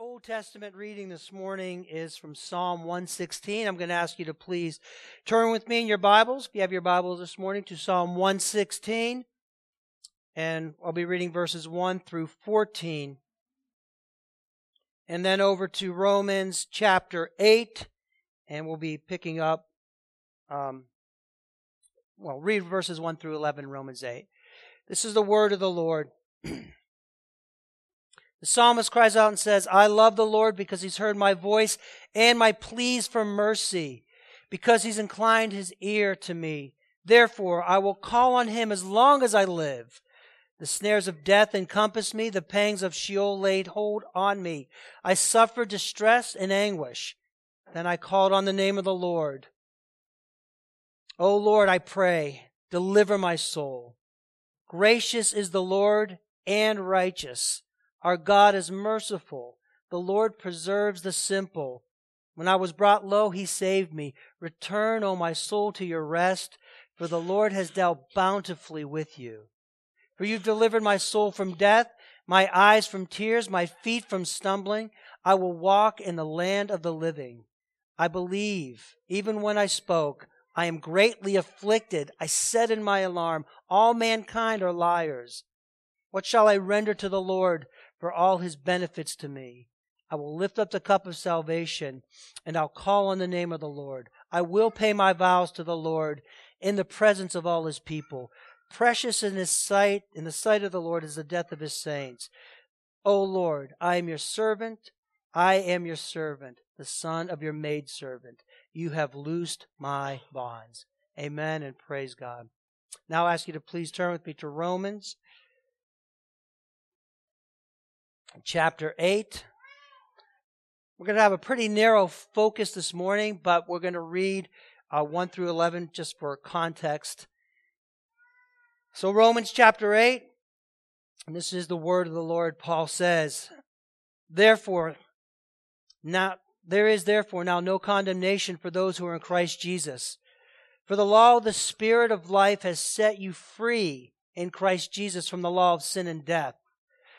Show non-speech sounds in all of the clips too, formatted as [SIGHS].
Old Testament reading this morning is from Psalm 116. I'm going to ask you to please turn with me in your Bibles, if you have your Bibles this morning, to Psalm 116. And I'll be reading verses 1 through 14. And then over to Romans chapter 8. And we'll be picking up, um, well, read verses 1 through 11 Romans 8. This is the word of the Lord. [CLEARS THROAT] The psalmist cries out and says, I love the Lord because he's heard my voice and my pleas for mercy, because he's inclined his ear to me. Therefore, I will call on him as long as I live. The snares of death encompass me, the pangs of Sheol laid hold on me. I suffered distress and anguish. Then I called on the name of the Lord. O Lord, I pray, deliver my soul. Gracious is the Lord and righteous. Our God is merciful. The Lord preserves the simple. When I was brought low, he saved me. Return, O my soul, to your rest, for the Lord has dealt bountifully with you. For you've delivered my soul from death, my eyes from tears, my feet from stumbling. I will walk in the land of the living. I believe, even when I spoke, I am greatly afflicted. I said in my alarm, All mankind are liars. What shall I render to the Lord for all his benefits to me. I will lift up the cup of salvation and I'll call on the name of the Lord. I will pay my vows to the Lord in the presence of all his people. Precious in his sight, in the sight of the Lord is the death of his saints. O Lord, I am your servant. I am your servant, the son of your maidservant. You have loosed my bonds. Amen and praise God. Now I ask you to please turn with me to Romans chapter 8. We're going to have a pretty narrow focus this morning, but we're going to read uh, 1 through 11 just for context. So, Romans chapter 8, and this is the word of the Lord. Paul says, Therefore, now, there is therefore now no condemnation for those who are in Christ Jesus. For the law of the Spirit of life has set you free in Christ Jesus from the law of sin and death.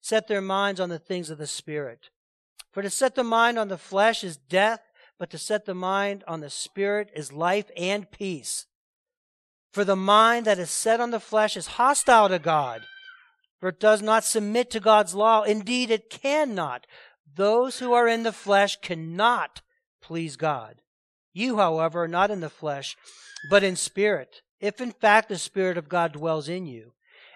set their minds on the things of the Spirit. For to set the mind on the flesh is death, but to set the mind on the Spirit is life and peace. For the mind that is set on the flesh is hostile to God, for it does not submit to God's law. Indeed, it cannot. Those who are in the flesh cannot please God. You, however, are not in the flesh, but in spirit, if in fact the Spirit of God dwells in you.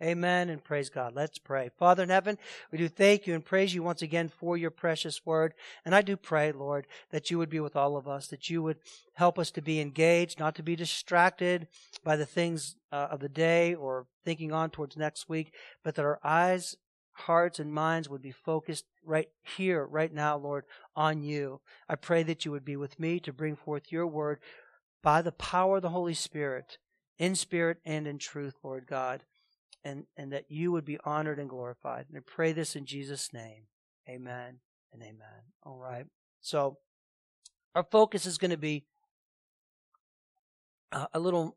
Amen and praise God. Let's pray. Father in heaven, we do thank you and praise you once again for your precious word. And I do pray, Lord, that you would be with all of us, that you would help us to be engaged, not to be distracted by the things uh, of the day or thinking on towards next week, but that our eyes, hearts, and minds would be focused right here, right now, Lord, on you. I pray that you would be with me to bring forth your word by the power of the Holy Spirit, in spirit and in truth, Lord God and, and that you would be honored and glorified. And I pray this in Jesus' name. Amen and amen. All right. So our focus is going to be uh, a little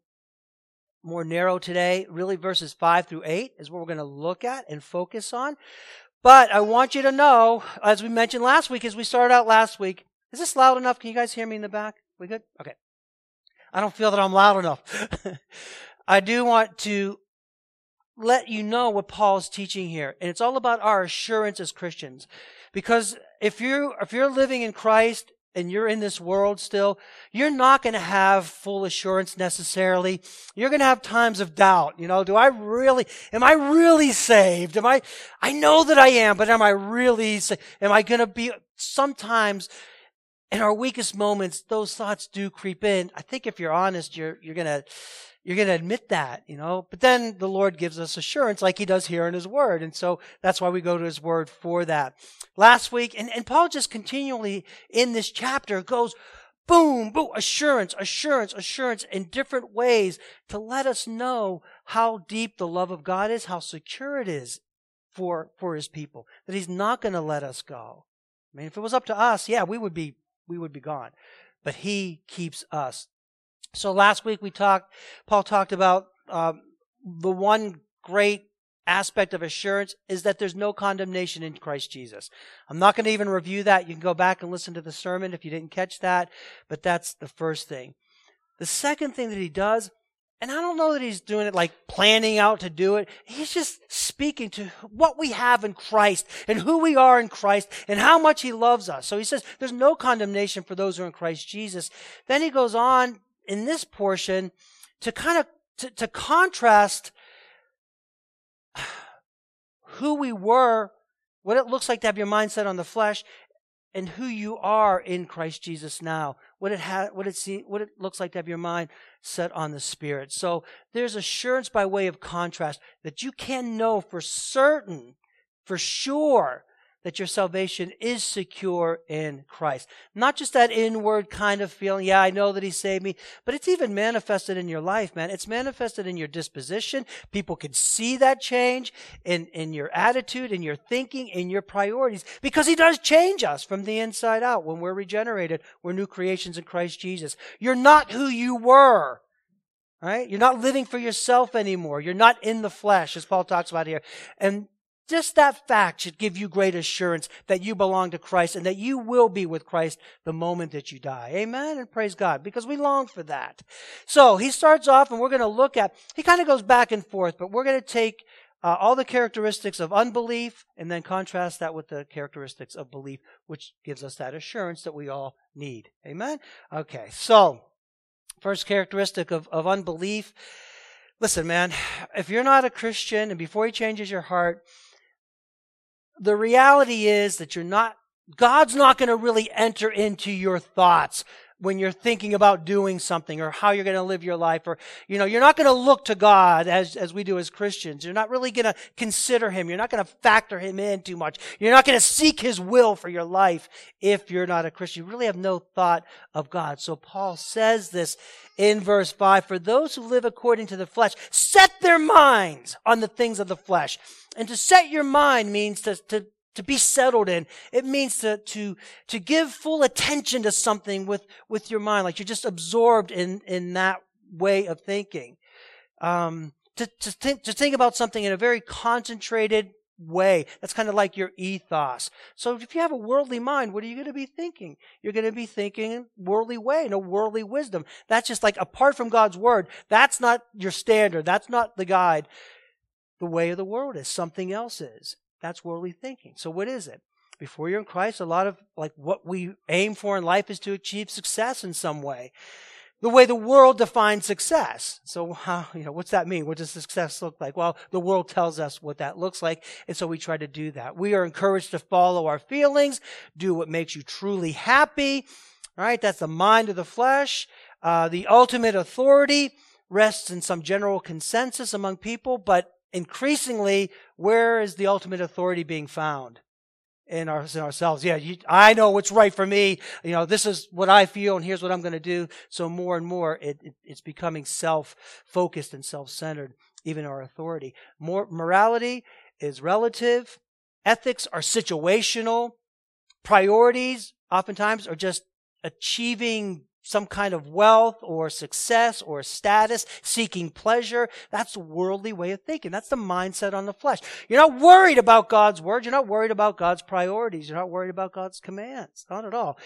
more narrow today. Really, verses 5 through 8 is what we're going to look at and focus on. But I want you to know, as we mentioned last week, as we started out last week, is this loud enough? Can you guys hear me in the back? We good? Okay. I don't feel that I'm loud enough. [LAUGHS] I do want to let you know what Paul's teaching here. And it's all about our assurance as Christians. Because if you're, if you're living in Christ, and you're in this world still, you're not going to have full assurance necessarily. You're going to have times of doubt. You know, do I really, am I really saved? Am I, I know that I am, but am I really, am I going to be, sometimes in our weakest moments, those thoughts do creep in. I think if you're honest, you're, you're going to, you're going to admit that, you know. But then the Lord gives us assurance like he does here in his word. And so that's why we go to his word for that. Last week, and, and Paul just continually in this chapter goes boom, boom, assurance, assurance, assurance in different ways to let us know how deep the love of God is, how secure it is for, for his people, that he's not going to let us go. I mean, if it was up to us, yeah, we would be, we would be gone. But he keeps us. So last week we talked, Paul talked about um, the one great aspect of assurance is that there's no condemnation in Christ Jesus. I'm not going to even review that. You can go back and listen to the sermon if you didn't catch that, but that's the first thing. The second thing that he does, and I don't know that he's doing it like planning out to do it. He's just speaking to what we have in Christ and who we are in Christ and how much he loves us. So he says there's no condemnation for those who are in Christ Jesus. Then he goes on in this portion to kind of to, to contrast [SIGHS] who we were, what it looks like to have your mind set on the flesh, and who you are in Christ Jesus now. What it ha- what it see- what it looks like to have your mind set on the Spirit. So there's assurance by way of contrast that you can know for certain, for sure, that your salvation is secure in Christ. Not just that inward kind of feeling, yeah, I know that He saved me, but it's even manifested in your life, man. It's manifested in your disposition. People can see that change in, in your attitude, in your thinking, in your priorities, because He does change us from the inside out. When we're regenerated, we're new creations in Christ Jesus. You're not who you were. Right? You're not living for yourself anymore. You're not in the flesh, as Paul talks about here. And just that fact should give you great assurance that you belong to Christ and that you will be with Christ the moment that you die. Amen. And praise God because we long for that. So he starts off and we're going to look at, he kind of goes back and forth, but we're going to take uh, all the characteristics of unbelief and then contrast that with the characteristics of belief, which gives us that assurance that we all need. Amen. Okay. So first characteristic of, of unbelief. Listen, man, if you're not a Christian and before he changes your heart, the reality is that you're not, God's not going to really enter into your thoughts when you're thinking about doing something or how you're going to live your life or you know you're not going to look to god as as we do as christians. You're not really going to consider him. You're not going to factor him in too much. You're not going to seek his will for your life if you're not a christian. You really have no thought of god. So paul says this in verse 5 for those who live according to the flesh set their minds on the things of the flesh. And to set your mind means to, to, to be settled in. It means to, to, to give full attention to something with, with your mind, like you're just absorbed in, in that way of thinking. Um, to, to think, to think about something in a very concentrated way. That's kind of like your ethos. So if you have a worldly mind, what are you going to be thinking? You're going to be thinking in worldly way, no worldly wisdom. That's just like apart from God's word. That's not your standard. That's not the guide the way of the world is. Something else is. That's worldly thinking. So what is it? Before you're in Christ, a lot of like what we aim for in life is to achieve success in some way. The way the world defines success. So how, you know, what's that mean? What does success look like? Well, the world tells us what that looks like. And so we try to do that. We are encouraged to follow our feelings, do what makes you truly happy. All right. That's the mind of the flesh. Uh, the ultimate authority rests in some general consensus among people, but increasingly, where is the ultimate authority being found? In, our, in ourselves. Yeah, you, I know what's right for me. You know, this is what I feel and here's what I'm going to do. So more and more, it, it, it's becoming self-focused and self-centered, even our authority. More, morality is relative. Ethics are situational. Priorities oftentimes are just achieving some kind of wealth or success or status, seeking pleasure. That's a worldly way of thinking. That's the mindset on the flesh. You're not worried about God's word. You're not worried about God's priorities. You're not worried about God's commands. Not at all.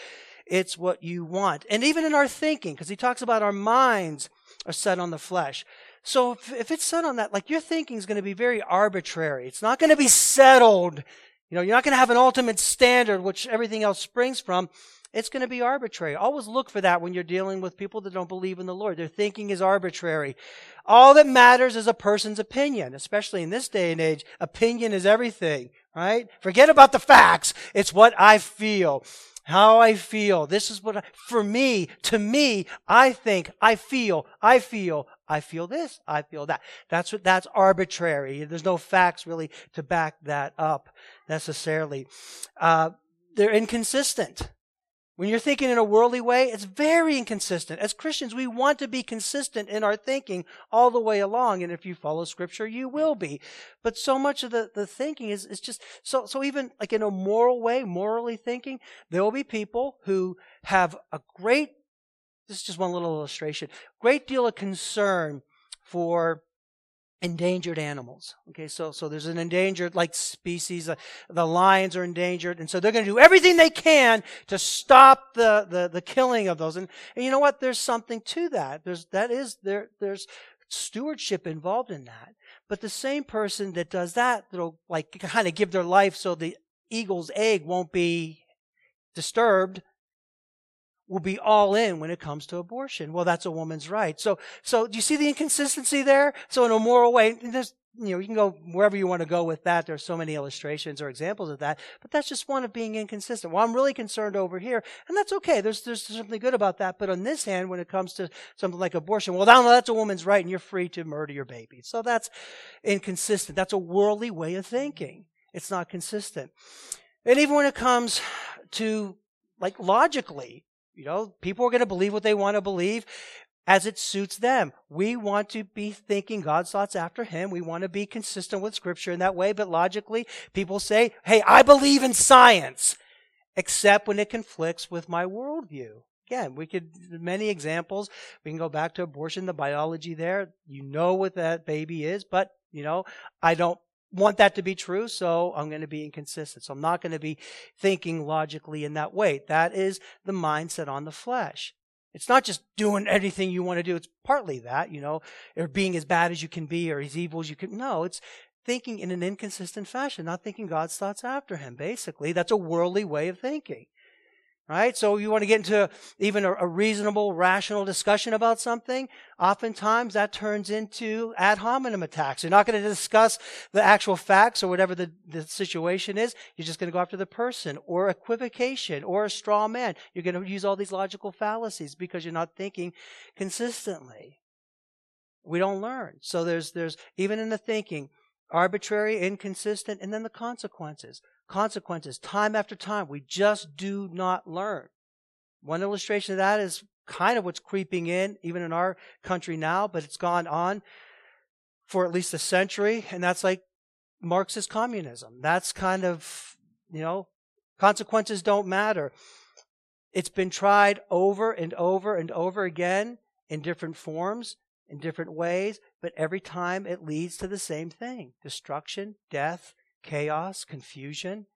It's what you want. And even in our thinking, because he talks about our minds are set on the flesh. So if, if it's set on that, like your thinking is going to be very arbitrary. It's not going to be settled. You know, you're not going to have an ultimate standard, which everything else springs from It's going to be arbitrary. Always look for that when you're dealing with people that don't believe in the Lord. Their thinking is arbitrary. All that matters is a person's opinion, especially in this day and age. Opinion is everything, right? Forget about the facts. It's what I feel. How I feel. This is what I, for me, to me, I think, I feel, I feel, I feel this, I feel that. That's what, that's arbitrary. There's no facts really to back that up necessarily. Uh, they're inconsistent. When you're thinking in a worldly way, it's very inconsistent. As Christians, we want to be consistent in our thinking all the way along. And if you follow scripture, you will be. But so much of the, the thinking is, is just, so, so even like in a moral way, morally thinking, there will be people who have a great, this is just one little illustration, great deal of concern for endangered animals. Okay, so so there's an endangered like species. Uh, the lions are endangered, and so they're going to do everything they can to stop the, the the killing of those. And, and you know what? There's something to that. There's that is there. There's stewardship involved in that. But the same person that does that, that'll like kind of give their life so the eagle's egg won't be disturbed will be all in when it comes to abortion. Well, that's a woman's right. So, so do you see the inconsistency there? So in a moral way, there's, you know, you can go wherever you want to go with that. There's so many illustrations or examples of that, but that's just one of being inconsistent. Well, I'm really concerned over here, and that's okay. There's, there's something good about that. But on this hand, when it comes to something like abortion, well, that's a woman's right and you're free to murder your baby. So that's inconsistent. That's a worldly way of thinking. It's not consistent. And even when it comes to like logically, you know, people are going to believe what they want to believe as it suits them. We want to be thinking God's thoughts after Him. We want to be consistent with Scripture in that way, but logically, people say, hey, I believe in science, except when it conflicts with my worldview. Again, we could, many examples. We can go back to abortion, the biology there. You know what that baby is, but, you know, I don't want that to be true, so I'm going to be inconsistent. So I'm not going to be thinking logically in that way. That is the mindset on the flesh. It's not just doing anything you want to do. It's partly that, you know, or being as bad as you can be or as evil as you can. No, it's thinking in an inconsistent fashion, not thinking God's thoughts after him, basically. That's a worldly way of thinking. Right? So you want to get into even a, a, reasonable, rational discussion about something. Oftentimes that turns into ad hominem attacks. You're not going to discuss the actual facts or whatever the, the situation is. You're just going to go after the person or equivocation or a straw man. You're going to use all these logical fallacies because you're not thinking consistently. We don't learn. So there's, there's, even in the thinking, arbitrary, inconsistent, and then the consequences consequences time after time. We just do not learn. One illustration of that is kind of what's creeping in, even in our country now, but it's gone on for at least a century, and that's like Marxist communism. That's kind of, you know, consequences don't matter. It's been tried over and over and over again in different forms, in different ways, but every time it leads to the same thing destruction, death, chaos, confusion,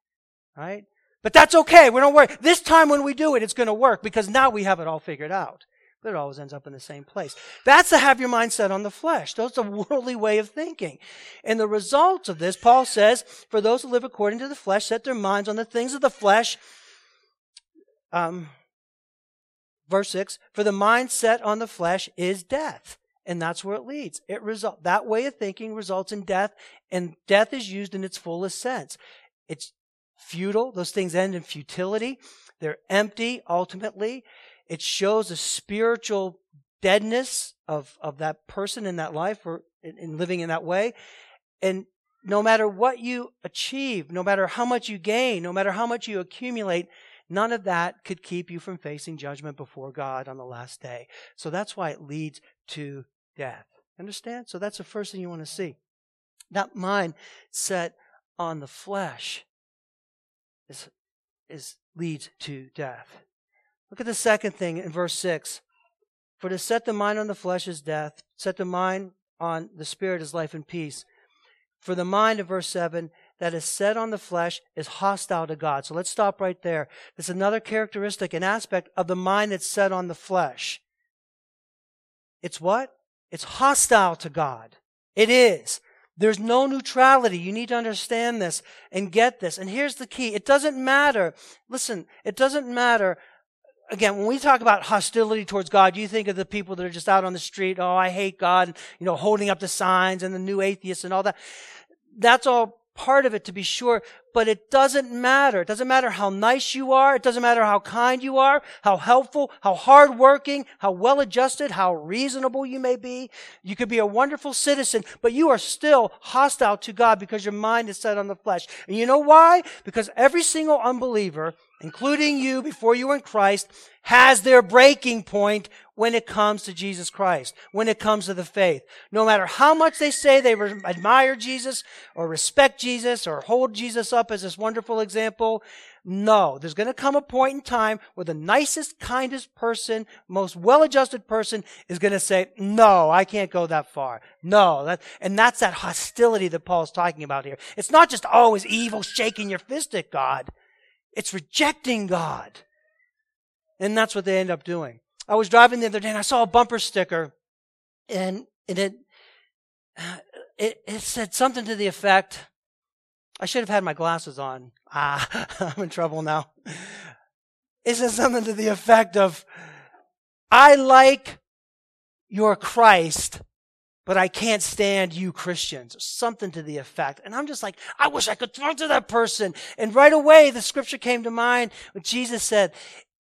right? But that's okay. We don't worry. This time when we do it, it's going to work because now we have it all figured out. But it always ends up in the same place. That's to have your mindset on the flesh. That's [LAUGHS] a worldly way of thinking. And the results of this, Paul says, for those who live according to the flesh, set their minds on the things of the flesh. Um, verse 6 For the mindset on the flesh is death and that's where it leads. It result that way of thinking results in death, and death is used in its fullest sense. It's futile; those things end in futility. They're empty ultimately. It shows a spiritual deadness of of that person in that life or in, in living in that way. And no matter what you achieve, no matter how much you gain, no matter how much you accumulate, none of that could keep you from facing judgment before God on the last day. So that's why it leads to death. Understand? So that's the first thing you want to see. That mind set on the flesh is, is leads to death. Look at the second thing in verse 6. For to set the mind on the flesh is death, set the mind on the spirit is life and peace. For the mind, in verse 7, that is set on the flesh is hostile to God. So let's stop right there. There's another characteristic, an aspect of the mind that's set on the flesh. It's what? It's hostile to God. It is. There's no neutrality. You need to understand this and get this. And here's the key. It doesn't matter. Listen, it doesn't matter again, when we talk about hostility towards God, you think of the people that are just out on the street, oh, I hate God, you know, holding up the signs and the new atheists and all that. That's all part of it to be sure, but it doesn't matter. It doesn't matter how nice you are. It doesn't matter how kind you are, how helpful, how hardworking, how well adjusted, how reasonable you may be. You could be a wonderful citizen, but you are still hostile to God because your mind is set on the flesh. And you know why? Because every single unbeliever, including you before you were in Christ, has their breaking point when it comes to Jesus Christ, when it comes to the faith. No matter how much they say they admire Jesus or respect Jesus or hold Jesus up as this wonderful example, no, there's going to come a point in time where the nicest, kindest person, most well-adjusted person is going to say, no, I can't go that far. No, that, and that's that hostility that Paul's talking about here. It's not just always evil shaking your fist at God. It's rejecting God. And that's what they end up doing. I was driving the other day and I saw a bumper sticker and, and it, [SIGHS] it, it said something to the effect, I should have had my glasses on. [LAUGHS] Ah, [LAUGHS] I'm in trouble now. It said something to the effect of, I like your Christ, but I can't stand you Christians, or something to the effect. And I'm just like, I wish I could talk to that person. And right away, the scripture came to mind when Jesus said,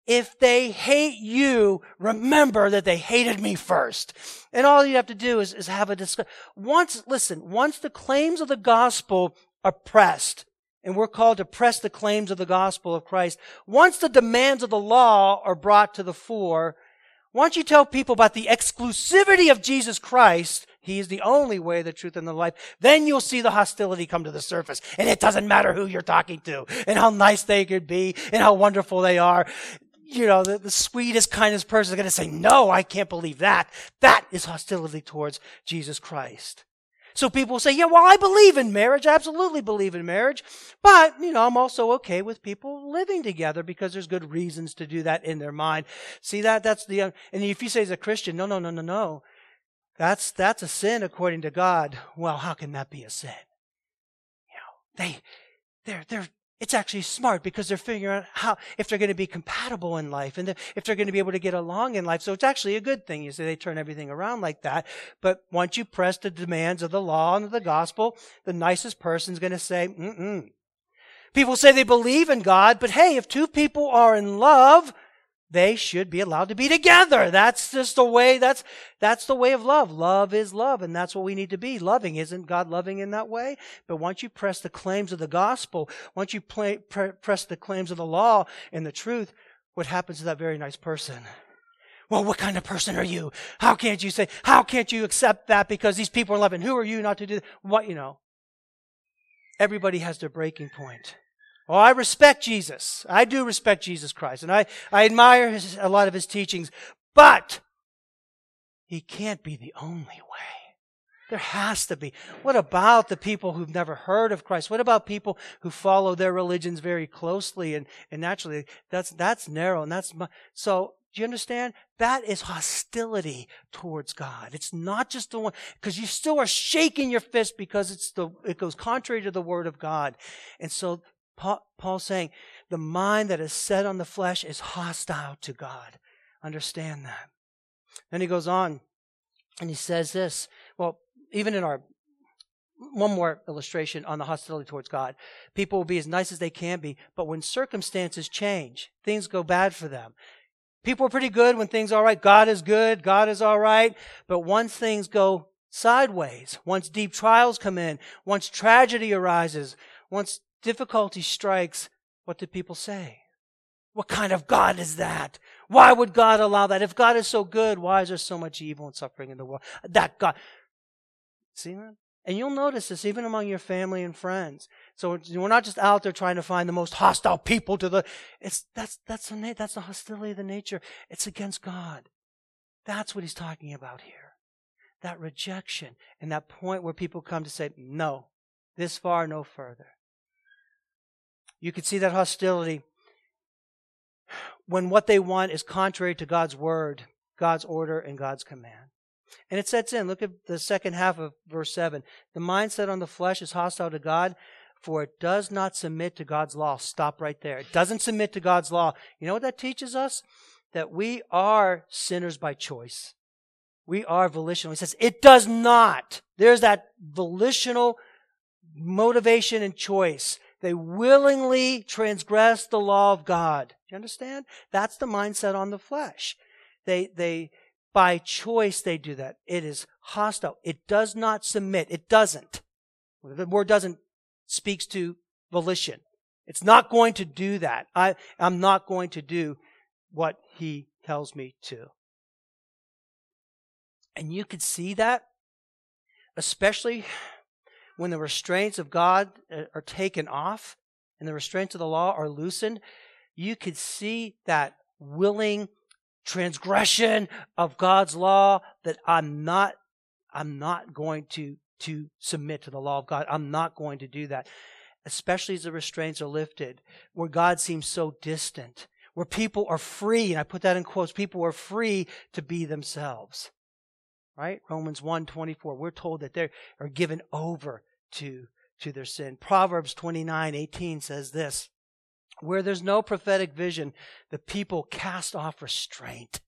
if they hate you, remember that they hated me first. And all you have to do is, is have a discussion. Once, listen, once the claims of the gospel are pressed, and we're called to press the claims of the gospel of Christ, once the demands of the law are brought to the fore, once you tell people about the exclusivity of Jesus Christ, he is the only way, the truth, and the life. Then you'll see the hostility come to the surface. And it doesn't matter who you're talking to and how nice they could be and how wonderful they are you know, the, the sweetest, kindest person is going to say, no, I can't believe that. That is hostility towards Jesus Christ. So people say, yeah, well, I believe in marriage. I absolutely believe in marriage. But, you know, I'm also okay with people living together because there's good reasons to do that in their mind. See that? That's the, and if you say as a Christian, no, no, no, no, no. That's, that's a sin according to God. Well, how can that be a sin? You know, they, they're, they're, it's actually smart because they're figuring out how, if they're going to be compatible in life and if they're going to be able to get along in life. So it's actually a good thing. You see, they turn everything around like that. But once you press the demands of the law and of the gospel, the nicest person's going to say, mm-mm. People say they believe in God, but hey, if two people are in love, they should be allowed to be together. That's just the way, that's, that's the way of love. Love is love, and that's what we need to be. Loving. Isn't God loving in that way? But once you press the claims of the gospel, once you play, pre- press the claims of the law and the truth, what happens to that very nice person? Well, what kind of person are you? How can't you say, how can't you accept that because these people are loving? Who are you not to do what, you know? Everybody has their breaking point. Well, I respect Jesus. I do respect Jesus Christ, and I, I admire his, a lot of his teachings, but he can't be the only way. There has to be. What about the people who've never heard of Christ? What about people who follow their religions very closely and, and naturally? That's, that's narrow and that's, so do you understand? That is hostility towards God. It's not just the one, because you still are shaking your fist because it's the, it goes contrary to the word of God. And so Paul, Paul's saying the mind that is set on the flesh is hostile to God. Understand that. Then he goes on and he says this. Well, even in our one more illustration on the hostility towards God. People will be as nice as they can be, but when circumstances change, things go bad for them. People are pretty good when things are all right. God is good. God is all right. But once things go sideways, once deep trials come in, once tragedy arises, once difficulty strikes, what do people say? What kind of God is that? Why would God allow that? If God is so good, why is there so much evil and suffering in the world? That God. See that? And you'll notice this even among your family and friends. So we're not just out there trying to find the most hostile people to the. It's that's that's the that's the hostility of the nature. It's against God. That's what he's talking about here. That rejection and that point where people come to say, "No, this far, no further." You can see that hostility when what they want is contrary to God's word, God's order, and God's command. And it sets in. Look at the second half of verse 7. The mindset on the flesh is hostile to God, for it does not submit to God's law. Stop right there. It doesn't submit to God's law. You know what that teaches us? that we are sinners by choice. We are volitional. He says it does not. There's that volitional motivation and choice. They willingly transgress the law of God. Do you understand? That's the mindset on the flesh. They, they, by choice, they do that. It is hostile. It does not submit. It doesn't. The word doesn't speaks to volition. It's not going to do that. I, I'm not going to do what he tells me to. And you could see that, especially when the restraints of God uh, are taken off and the restraints of the law are loosened. You could see that willing transgression of God's law that I'm not, I'm not going to, to submit to the law of God. I'm not going to do that. Especially as the restraints are lifted, where God seems so distant, where people are free, and I put that in quotes, people are free to be themselves right? Romans 1 24. We're told that they are given over to, to their sin. Proverbs 29 18 says this Where there's no prophetic vision, the people cast off restraint.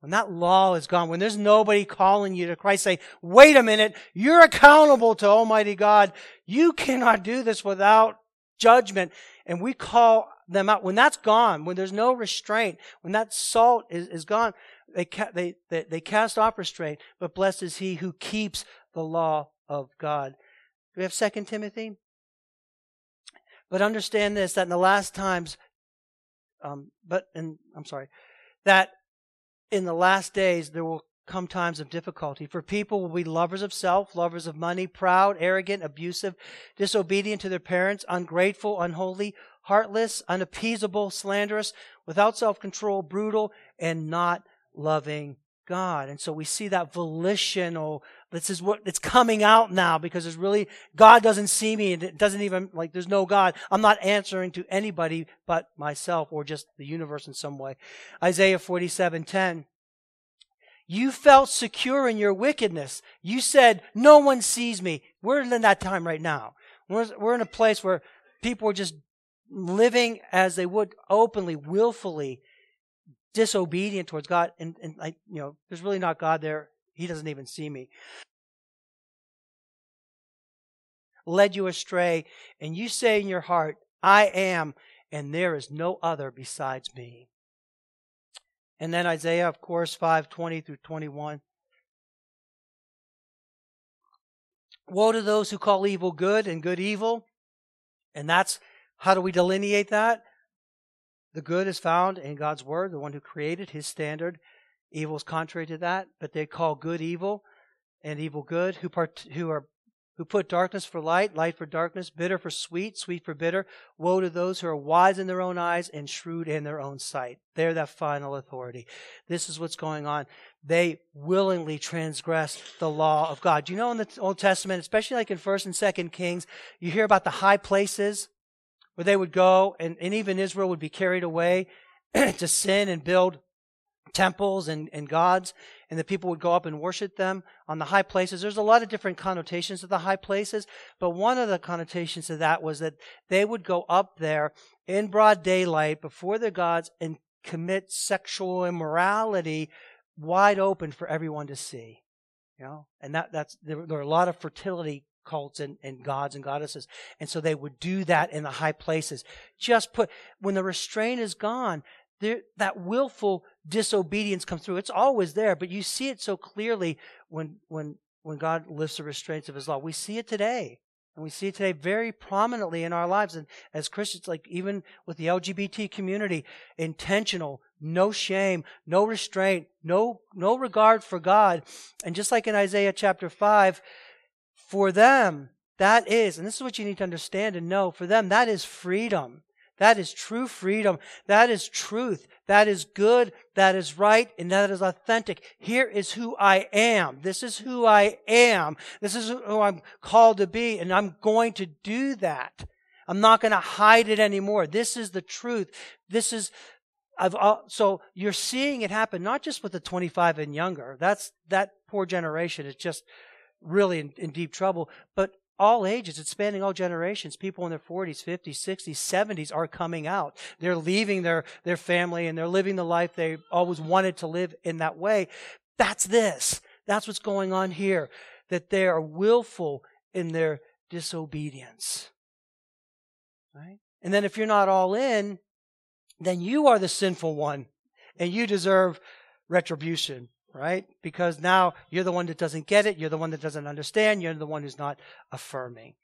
When that law is gone, when there's nobody calling you to Christ, say, wait a minute, you're accountable to Almighty God. You cannot do this without judgment. And we call them out. When that's gone, when there's no restraint, when that salt is, is gone, they, ca- they, they, they cast off restraint, but blessed is he who keeps the law of God. We have Second Timothy? But understand this, that in the last times, um, but, and I'm sorry, that in the last days there will come times of difficulty. For people will be lovers of self, lovers of money, proud, arrogant, abusive, disobedient to their parents, ungrateful, unholy, heartless, unappeasable, slanderous, without self control, brutal, and not loving God. And so we see that volitional, this is what it's coming out now because there's really, God doesn't see me and it doesn't even, like, there's no God. I'm not answering to anybody but myself or just the universe in some way. Isaiah 47 10. You felt secure in your wickedness. You said, no one sees me. We're in that time right now. We're, we're in a place where people are just living as they would openly, willfully, disobedient towards God, and, and like, you know, there's really not God there. He doesn't even see me. Led you astray, and you say in your heart, I am, and there is no other besides me. And then Isaiah, of course, 520 through 21. Woe to those who call evil good and good evil. And that's how do we delineate that? The good is found in God's word, the one who created his standard. Evil is contrary to that, but they call good evil and evil good, who part, who are who put darkness for light, light for darkness, bitter for sweet, sweet for bitter. Woe to those who are wise in their own eyes and shrewd in their own sight. They're that final authority. This is what's going on. They willingly transgress the law of God. You know in the Old Testament, especially like in First and Second Kings, you hear about the high places where they would go, and, and even Israel would be carried away [CLEARS THROAT] to sin and build temples and, and gods, and the people would go up and worship them on the high places. There's a lot of different connotations of the high places, but one of the connotations of that was that they would go up there in broad daylight before their gods and commit sexual immorality wide open for everyone to see. You know, and that that's there, there are a lot of fertility cults and, and gods and goddesses. And so they would do that in the high places. Just put, when the restraint is gone, there, that willful disobedience comes through. It's always there, but you see it so clearly when, when, when God lifts the restraints of his law. We see it today. And we see it today very prominently in our lives. And as Christians, like even with the LGBT community, intentional, no shame, no restraint, no, no regard for God. And just like in Isaiah chapter 5, for them, that is, and this is what you need to understand and know, for them, that is freedom. That is true freedom. That is truth. That is good. That is right. And that is authentic. Here is who I am. This is who I am. This is who I'm called to be. And I'm going to do that. I'm not going to hide it anymore. This is the truth. This is, I've, so you're seeing it happen, not just with the 25 and younger. That's, that poor generation is just, really in, in deep trouble. But all ages. It's spanning all generations. People in their 40s, 50s, 60s, 70s are coming out. They're leaving their, their family and they're living the life they always wanted to live in that way. That's this. That's what's going on here. That they are willful in their disobedience. Right? And then if you're not all in, then you are the sinful one and you deserve retribution, right? Because now you're the one that doesn't get it, you're the one that doesn't understand, you're the one who's not affirming.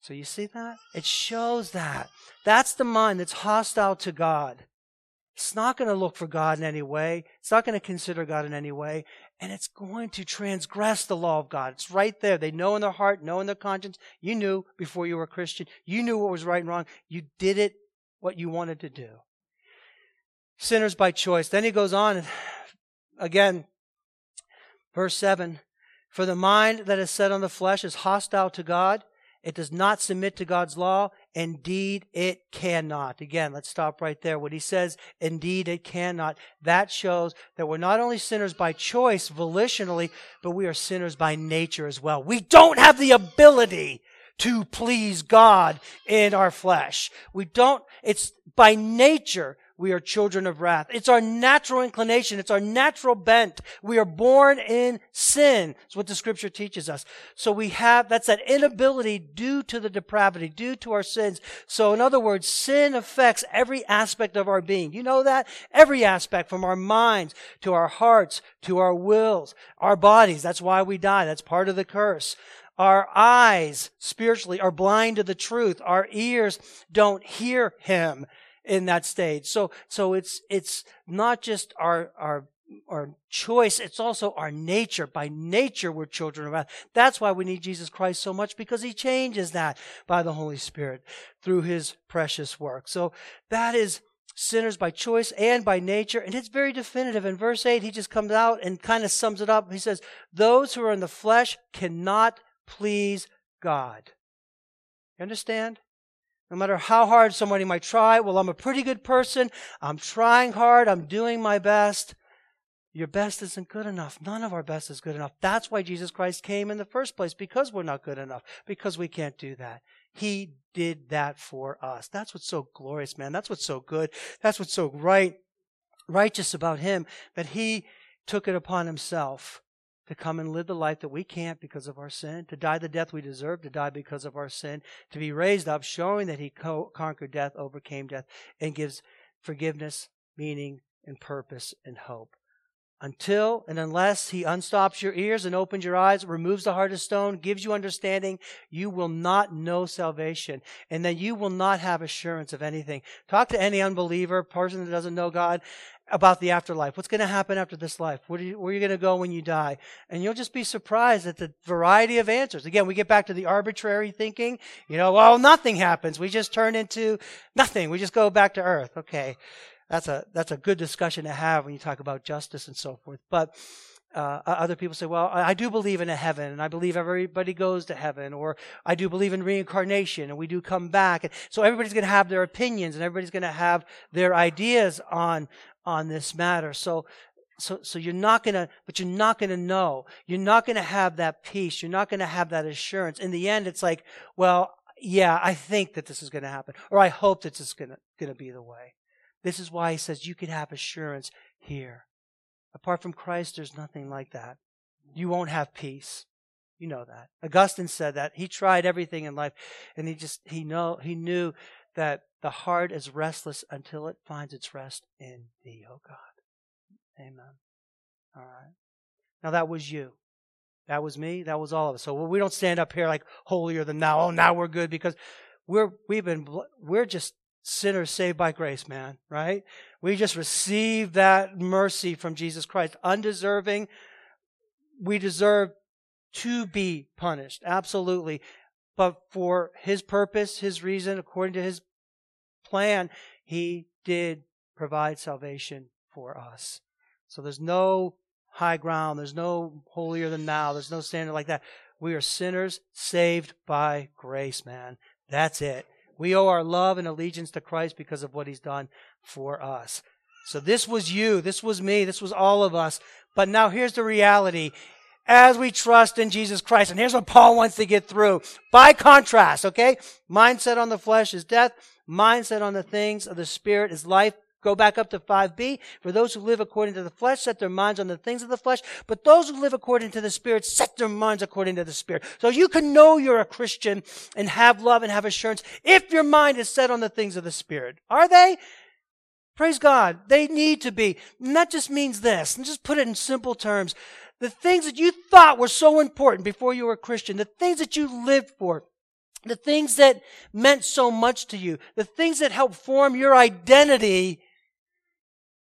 So you see that? It shows that. That's the mind that's hostile to God. It's not going to look for God in any way. It's not going to consider God in any way. And it's going to transgress the law of God. It's right there. They know in their heart, know in their conscience. You knew before you were a Christian. You knew what was right and wrong. You did it what you wanted to do. Sinners by choice. Then he goes on [SIGHS] again, verse 7 For the mind that is set on the flesh is hostile to God. It does not submit to God's law. Indeed, it cannot. Again, let's stop right there. What he says, indeed, it cannot. That shows that we're not only sinners by choice, volitionally, but we are sinners by nature as well. We don't have the ability to please God in our flesh. We don't, it's by nature we are children of wrath. It's our natural inclination. It's our natural bent. We are born in sin. That's what the scripture teaches us. So we have, that's that inability due to the depravity, due to our sins. So in other words, sin affects every aspect of our being. You know that? Every aspect from our minds to our hearts to our wills, our bodies. That's why we die. That's part of the curse. Our eyes spiritually are blind to the truth. Our ears don't hear him in that stage. So, so it's, it's not just our, our, our choice, it's also our nature. By nature, we're children of wrath. That's why we need Jesus Christ so much because he changes that by the Holy Spirit through his precious work. So that is sinners by choice and by nature. And it's very definitive. In verse 8, he just comes out and kind of sums it up. He says, Those who are in the flesh cannot please God. You understand? No matter how hard somebody might try, well, I'm a pretty good person. I'm trying hard. I'm doing my best. Your best isn't good enough. None of our best is good enough. That's why Jesus Christ came in the first place, because we're not good enough, because we can't do that. He did that for us. That's what's so glorious, man. That's what's so good. That's what's so right, righteous about Him, that He took it upon Himself to come and live the life that we can't because of our sin, to die the death we deserve, to die because of our sin, to be raised up, showing that he co- conquered death, overcame death, and gives forgiveness, meaning, and purpose and hope. Until and unless he unstops your ears and opens your eyes, removes the heart of stone, gives you understanding, you will not know salvation. And then you will not have assurance of anything. Talk to any unbeliever, person that doesn't know God, about the afterlife. What's going to happen after this life? Where, you, where are you going to go when you die? And you'll just be surprised at the variety of answers. Again, we get back to the arbitrary thinking. You know, well, nothing happens. We just turn into nothing. We just go back to earth. Okay. That's a, that's a good discussion to have when you talk about justice and so forth. But, uh, other people say, well, I do believe in a heaven and I believe everybody goes to heaven or I do believe in reincarnation and we do come back. And so everybody's going to have their opinions and everybody's going to have their ideas on, on this matter. So, so, so you're not gonna, but you're not gonna know. You're not gonna have that peace. You're not gonna have that assurance. In the end, it's like, well, yeah, I think that this is gonna happen, or I hope that this is gonna, gonna be the way. This is why he says you can have assurance here. Apart from Christ, there's nothing like that. You won't have peace. You know that. Augustine said that. He tried everything in life and he just, he know, he knew that the heart is restless until it finds its rest in thee, O God. Amen. All right. Now that was you. That was me. That was all of us. So we don't stand up here like holier than thou. Oh, now we're good because we're we've been we're just sinners saved by grace, man. Right? We just received that mercy from Jesus Christ, undeserving. We deserve to be punished, absolutely. But for His purpose, His reason, according to His plan, He did provide salvation for us. So there's no high ground. There's no holier than thou. There's no standard like that. We are sinners saved by grace, man. That's it. We owe our love and allegiance to Christ because of what he's done for us. So this was you. This was me. This was all of us. But now here's the reality. As we trust in Jesus Christ. And here's what Paul wants to get through. By contrast, okay? Mindset on the flesh is death. Mindset on the things of the spirit is life. Go back up to 5b. For those who live according to the flesh set their minds on the things of the flesh, but those who live according to the Spirit set their minds according to the Spirit. So you can know you're a Christian and have love and have assurance if your mind is set on the things of the Spirit. Are they? Praise God. They need to be. And that just means this, and just put it in simple terms. The things that you thought were so important before you were a Christian, the things that you lived for, the things that meant so much to you, the things that helped form your identity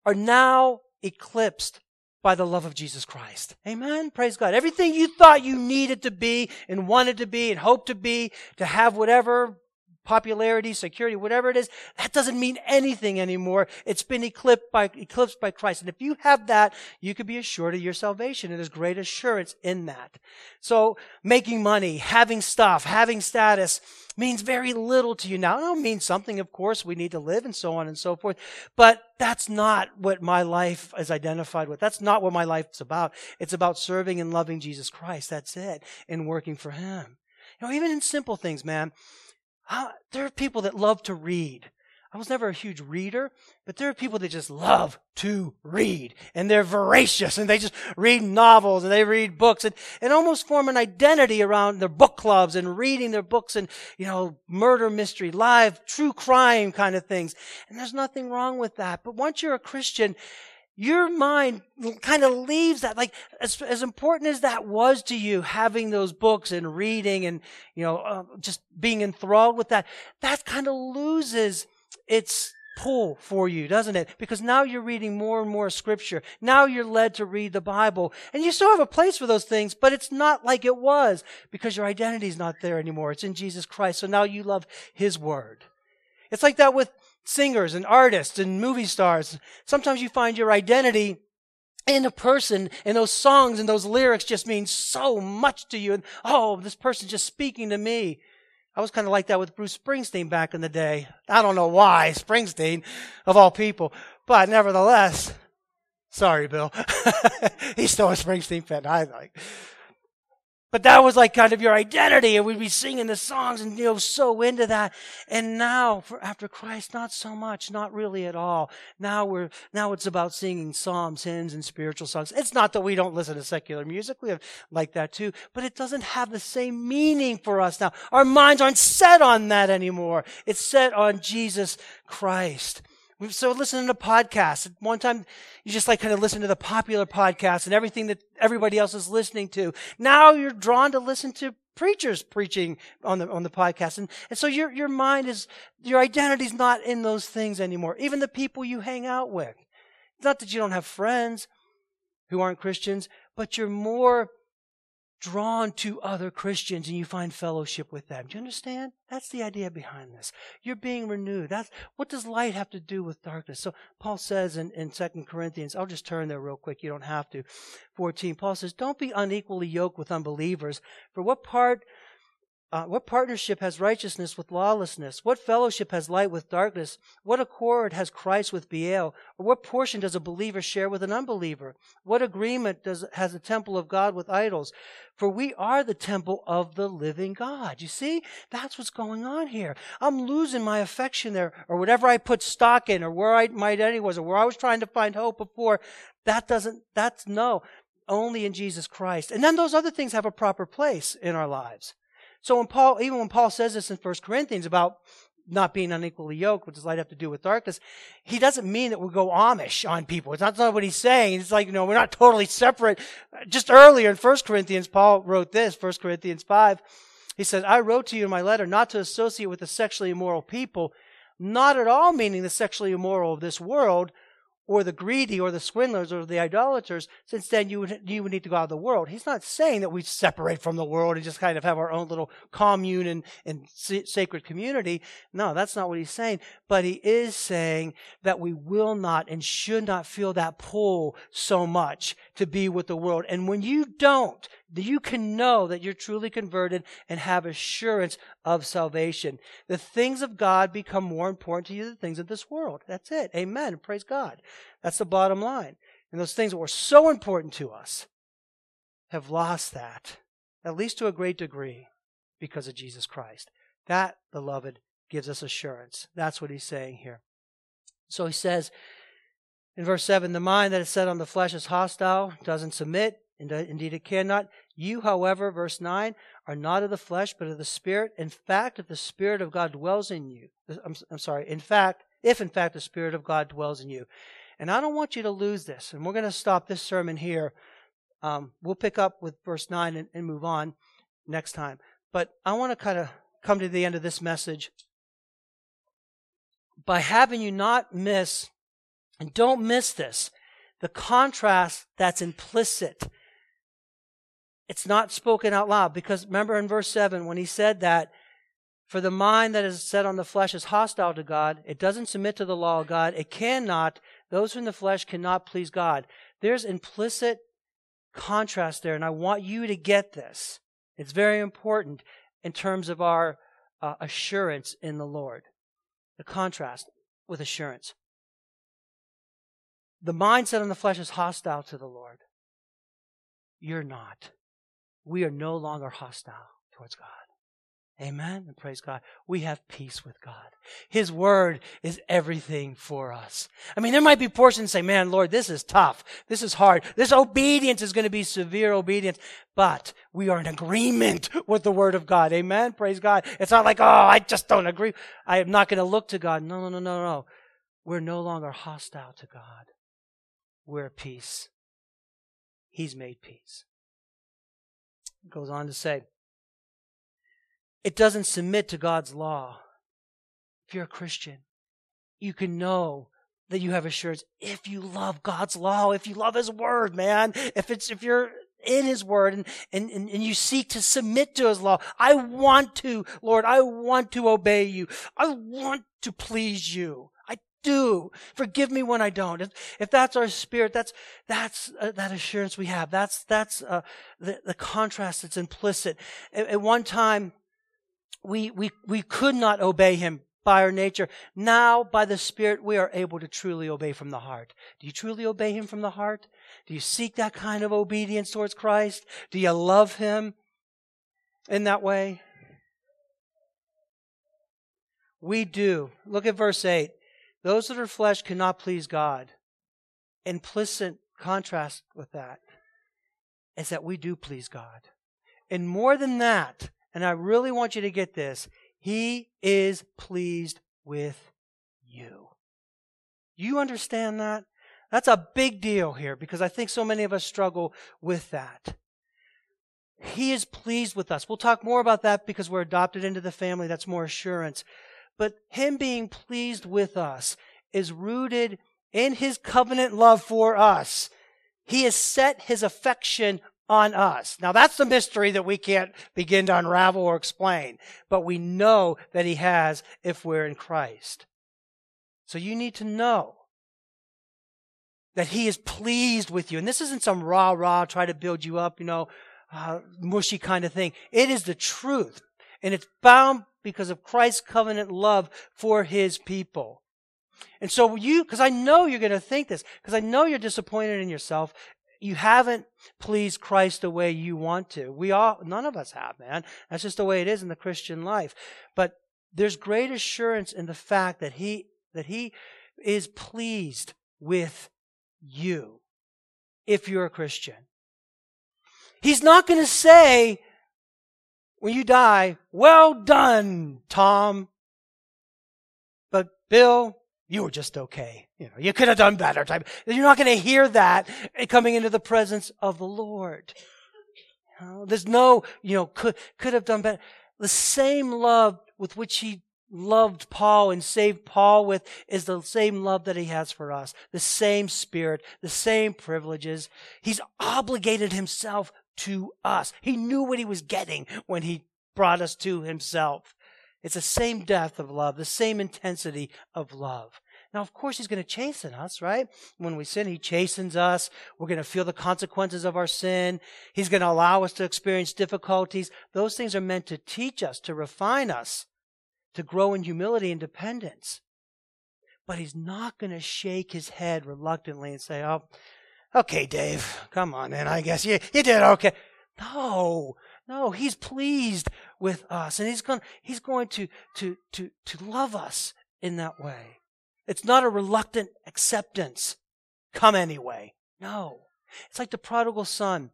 are now eclipsed by the love of Jesus Christ. Amen. Praise God. Everything you thought you needed to be and wanted to be and hoped to be to have whatever popularity, security, whatever it is, that doesn't mean anything anymore. It's been eclipsed by, eclipsed by Christ. And if you have that, you can be assured of your salvation. And there's great assurance in that. So making money, having stuff, having status means very little to you now. It'll mean something, of course. We need to live and so on and so forth. But that's not what my life is identified with. That's not what my life's about. It's about serving and loving Jesus Christ. That's it. And working for Him. You know, even in simple things, man there are people that love to read. I was never a huge reader, but there are people that just love to read and they're voracious and they just read novels and they read books and, and almost form an identity around their book clubs and reading their books and, you know, murder mystery, live, true crime kind of things. And there's nothing wrong with that. But once you're a Christian, your mind kind of leaves that like as, as important as that was to you having those books and reading and you know uh, just being enthralled with that that kind of loses its pull for you doesn't it? Because now you're reading more and more scripture. Now you're led to read the bible. And you still have a place for those things but it's not like it was because your identity is not there anymore. It's in jesus christ. So now you love his word. It's like that with singers and artists and movie stars. Sometimes you find your identity in a person and those songs and those lyrics just mean so much to you. And oh, this person's just speaking to me. I was kind of like that with Bruce Springsteen back in the day. I don't know why, Springsteen, of all people. But nevertheless, sorry, Bill. [LAUGHS] He's still a Springsteen fan. I like. But that was like kind of your identity, and we'd be singing the songs and you know so into that. And now, for after Christ, not so much, not really at all. Now we're now it's about singing psalms, hymns, and spiritual songs. It's not that we don't listen to secular music; we have like that too. But it doesn't have the same meaning for us now. Our minds aren't set on that anymore. It's set on Jesus Christ. So listening to podcasts. One time you just like kind of listen to the popular podcasts and everything that everybody else is listening to. Now you're drawn to listen to preachers preaching on the on the podcast. And, and so your your mind is your identity's not in those things anymore. Even the people you hang out with. It's not that you don't have friends who aren't Christians, but you're more drawn to other Christians and you find fellowship with them. Do you understand? That's the idea behind this. You're being renewed. That's what does light have to do with darkness? So Paul says in, in 2 Corinthians, I'll just turn there real quick, you don't have to. 14, Paul says, Don't be unequally yoked with unbelievers. For what part uh, what partnership has righteousness with lawlessness? What fellowship has light with darkness? What accord has Christ with Belial? Or what portion does a believer share with an unbeliever? What agreement does has the temple of God with idols? For we are the temple of the living God. You see, that's what's going on here. I'm losing my affection there, or whatever I put stock in, or where I, my identity was, or where I was trying to find hope before. That doesn't. That's no. Only in Jesus Christ. And then those other things have a proper place in our lives. So when Paul, even when Paul says this in 1 Corinthians about not being unequally yoked, what does light have to do with darkness? He doesn't mean that we go Amish on people. It's not, not what he's saying. It's like, you know, we're not totally separate. Just earlier in 1 Corinthians, Paul wrote this, 1 Corinthians 5. He said, I wrote to you in my letter not to associate with the sexually immoral people, not at all meaning the sexually immoral of this world, or the greedy or the swindlers or the idolaters, since then you would, you would need to go out of the world. He's not saying that we separate from the world and just kind of have our own little commune and, and sacred community. No, that's not what he's saying. But he is saying that we will not and should not feel that pull so much to be with the world. And when you don't, you can know that you're truly converted and have assurance of salvation. The things of God become more important to you than the things of this world. That's it. Amen. Praise God. That's the bottom line. And those things that were so important to us have lost that, at least to a great degree, because of Jesus Christ. That, beloved, gives us assurance. That's what he's saying here. So he says in verse 7 the mind that is set on the flesh is hostile, doesn't submit, and indeed it cannot. You, however, verse 9, are not of the flesh, but of the Spirit. In fact, if the Spirit of God dwells in you, I'm, I'm sorry, in fact, if in fact the Spirit of God dwells in you. And I don't want you to lose this. And we're going to stop this sermon here. Um, we'll pick up with verse 9 and, and move on next time. But I want to kind of come to the end of this message by having you not miss, and don't miss this, the contrast that's implicit. It's not spoken out loud because remember in verse 7 when he said that, for the mind that is set on the flesh is hostile to God. It doesn't submit to the law of God. It cannot, those in the flesh cannot please God. There's implicit contrast there, and I want you to get this. It's very important in terms of our uh, assurance in the Lord. The contrast with assurance. The mindset in the flesh is hostile to the Lord. You're not. We are no longer hostile towards God. Amen. And praise God. We have peace with God. His word is everything for us. I mean, there might be portions say, man, Lord, this is tough. This is hard. This obedience is going to be severe obedience. But we are in agreement with the word of God. Amen. Praise God. It's not like, oh, I just don't agree. I am not going to look to God. No, no, no, no, no. We're no longer hostile to God. We're at peace. He's made peace. It goes on to say, it doesn't submit to God's law. If you're a Christian, you can know that you have assurance if you love God's law, if you love His Word, man. If it's, if you're in His Word and, and, and, and you seek to submit to His law. I want to, Lord, I want to obey you. I want to please you. Do. Forgive me when I don't. If, if that's our spirit, that's, that's uh, that assurance we have. That's, that's uh, the, the contrast that's implicit. At, at one time, we, we, we could not obey him by our nature. Now, by the Spirit, we are able to truly obey from the heart. Do you truly obey him from the heart? Do you seek that kind of obedience towards Christ? Do you love him in that way? We do. Look at verse 8. Those that are flesh cannot please God. Implicit contrast with that is that we do please God. And more than that, and I really want you to get this. He is pleased with you. You understand that? That's a big deal here because I think so many of us struggle with that. He is pleased with us. We'll talk more about that because we're adopted into the family. That's more assurance. But Him being pleased with us is rooted in His covenant love for us. He has set His affection on us. Now that's the mystery that we can't begin to unravel or explain, but we know that He has if we're in Christ. So you need to know that He is pleased with you. And this isn't some rah rah, try to build you up, you know, uh, mushy kind of thing. It is the truth. And it's bound because of Christ's covenant love for His people. And so you, because I know you're going to think this, because I know you're disappointed in yourself, you haven't pleased Christ the way you want to. We all, none of us have, man. That's just the way it is in the Christian life. But there's great assurance in the fact that He, that He is pleased with you if you're a Christian. He's not going to say, when you die, well done, Tom. But Bill, you were just okay. You know, you could have done better. Type. You're not going to hear that coming into the presence of the Lord. There's no, you know, could, could have done better. The same love with which he loved Paul and saved Paul with is the same love that he has for us. The same spirit, the same privileges. He's obligated himself to us. He knew what he was getting when he brought us to himself. It's the same depth of love, the same intensity of love. Now, of course, He's going to chasten us, right? When we sin, He chastens us. We're going to feel the consequences of our sin. He's going to allow us to experience difficulties. Those things are meant to teach us, to refine us, to grow in humility and dependence. But He's not going to shake His head reluctantly and say, Oh, okay, Dave, come on, in. I guess you, you did okay. No, no, he's pleased with us and he's going, he's going to, to, to, to love us in that way. It's not a reluctant acceptance. Come anyway. No. It's like the prodigal son.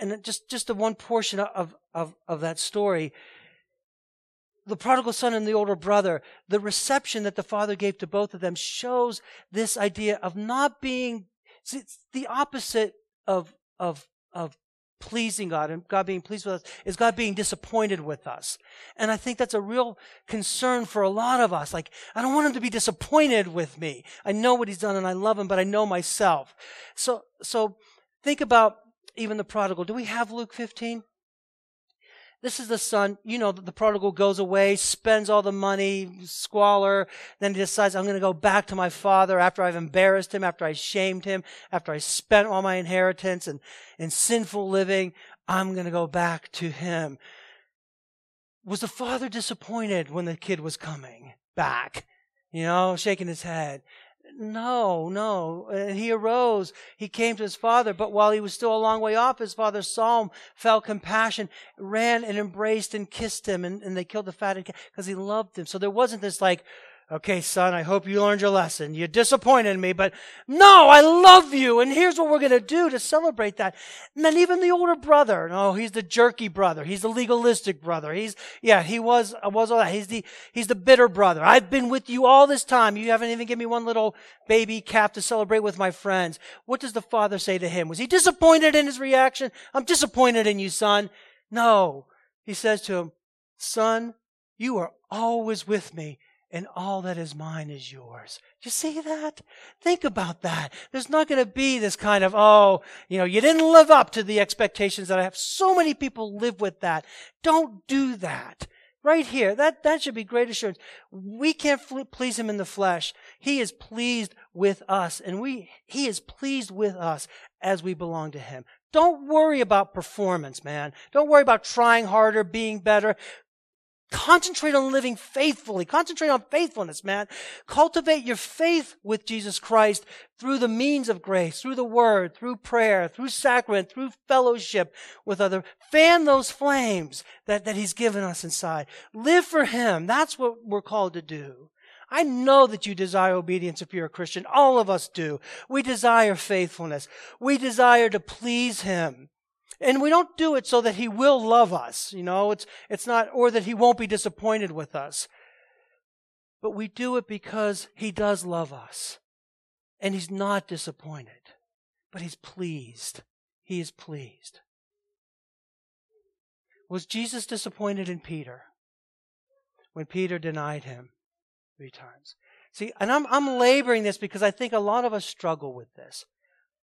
And just, just the one portion of, of, of that story. The prodigal son and the older brother, the reception that the father gave to both of them shows this idea of not being, it's the opposite of, of, of pleasing God and God being pleased with us is God being disappointed with us. And I think that's a real concern for a lot of us. Like, I don't want him to be disappointed with me. I know what he's done and I love him, but I know myself. So, so think about even the prodigal. Do we have Luke 15? This is the son, you know, the prodigal goes away, spends all the money, squalor, then he decides, I'm going to go back to my father after I've embarrassed him, after I shamed him, after I spent all my inheritance and, and sinful living. I'm going to go back to him. Was the father disappointed when the kid was coming back? You know, shaking his head. No, no. And he arose. He came to his father, but while he was still a long way off, his father saw him, felt compassion, ran and embraced and kissed him, and, and they killed the fatted calf because he loved him. So there wasn't this like, Okay, son, I hope you learned your lesson. You disappointed me, but no, I love you. And here's what we're going to do to celebrate that. And then even the older brother, no, oh, he's the jerky brother. He's the legalistic brother. He's, yeah, he was, was all that. He's the, he's the bitter brother. I've been with you all this time. You haven't even given me one little baby calf to celebrate with my friends. What does the father say to him? Was he disappointed in his reaction? I'm disappointed in you, son. No. He says to him, son, you are always with me and all that is mine is yours. You see that? Think about that. There's not going to be this kind of, oh, you know, you didn't live up to the expectations that I have. So many people live with that. Don't do that. Right here, that, that should be great assurance. We can't please him in the flesh. He is pleased with us, and we, he is pleased with us as we belong to him. Don't worry about performance, man. Don't worry about trying harder, being better. Concentrate on living faithfully. Concentrate on faithfulness, man. Cultivate your faith with Jesus Christ through the means of grace, through the word, through prayer, through sacrament, through fellowship with other. Fan those flames that, that he's given us inside. Live for him. That's what we're called to do. I know that you desire obedience if you're a Christian. All of us do. We desire faithfulness. We desire to please him. And we don't do it so that he will love us, you know, it's, it's not, or that he won't be disappointed with us. But we do it because he does love us. And he's not disappointed, but he's pleased. He is pleased. Was Jesus disappointed in Peter when Peter denied him three times? See, and I'm, I'm laboring this because I think a lot of us struggle with this.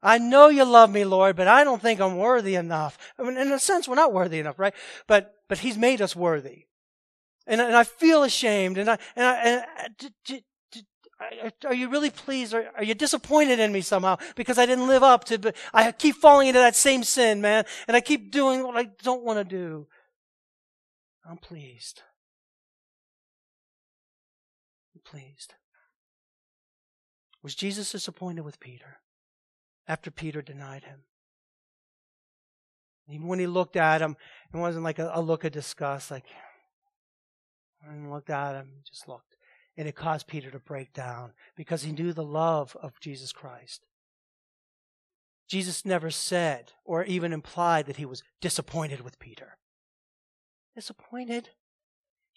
I know you love me, Lord, but I don't think I'm worthy enough. I mean, in a sense, we're not worthy enough, right? But, but He's made us worthy. And, and I feel ashamed. And I, and I, and I, are you really pleased? Or are you disappointed in me somehow because I didn't live up to, I keep falling into that same sin, man. And I keep doing what I don't want to do. I'm pleased. I'm pleased. Was Jesus disappointed with Peter? After Peter denied him. Even when he looked at him, it wasn't like a, a look of disgust, like, and looked at him, just looked. And it caused Peter to break down because he knew the love of Jesus Christ. Jesus never said or even implied that he was disappointed with Peter. Disappointed?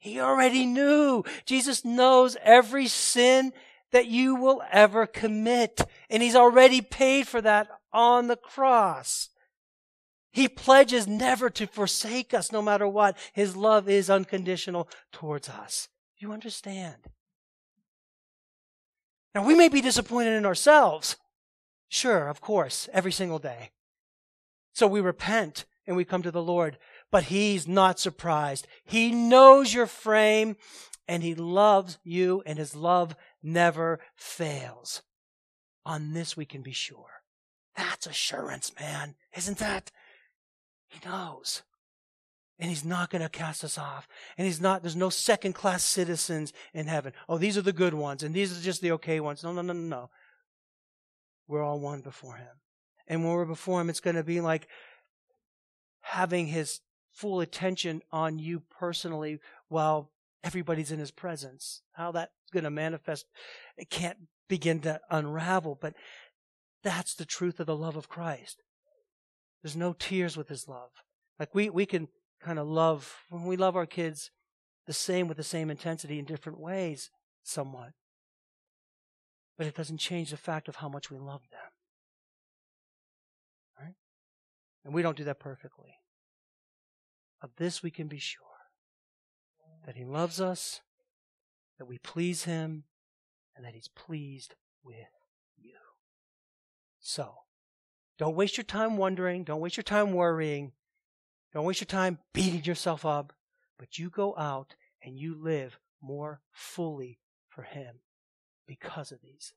He already knew. Jesus knows every sin that you will ever commit. And He's already paid for that on the cross. He pledges never to forsake us no matter what. His love is unconditional towards us. You understand? Now, we may be disappointed in ourselves. Sure, of course, every single day. So we repent and we come to the Lord. But He's not surprised. He knows your frame and He loves you, and His love never fails. On this we can be sure. That's assurance, man. Isn't that? He knows. And he's not going to cast us off. And he's not, there's no second class citizens in heaven. Oh, these are the good ones and these are just the okay ones. No, no, no, no, no. We're all one before him. And when we're before Him, it's going to be like having His full attention on you personally while everybody's in His presence. How that's going to manifest, it can't begin to unravel, but that's the truth of the love of Christ. There's no tiers with His love. Like we, we can kind of love, when we love our kids, the same with the same intensity in different ways, somewhat. But it doesn't change the fact of how much we love them. Right? And we don't do that perfectly. Of this we can be sure that He loves us, that we please Him, and that He's pleased with you. So, don't waste your time wondering, don't waste your time worrying, don't waste your time beating yourself up, but you go out and you live more fully for Him because of these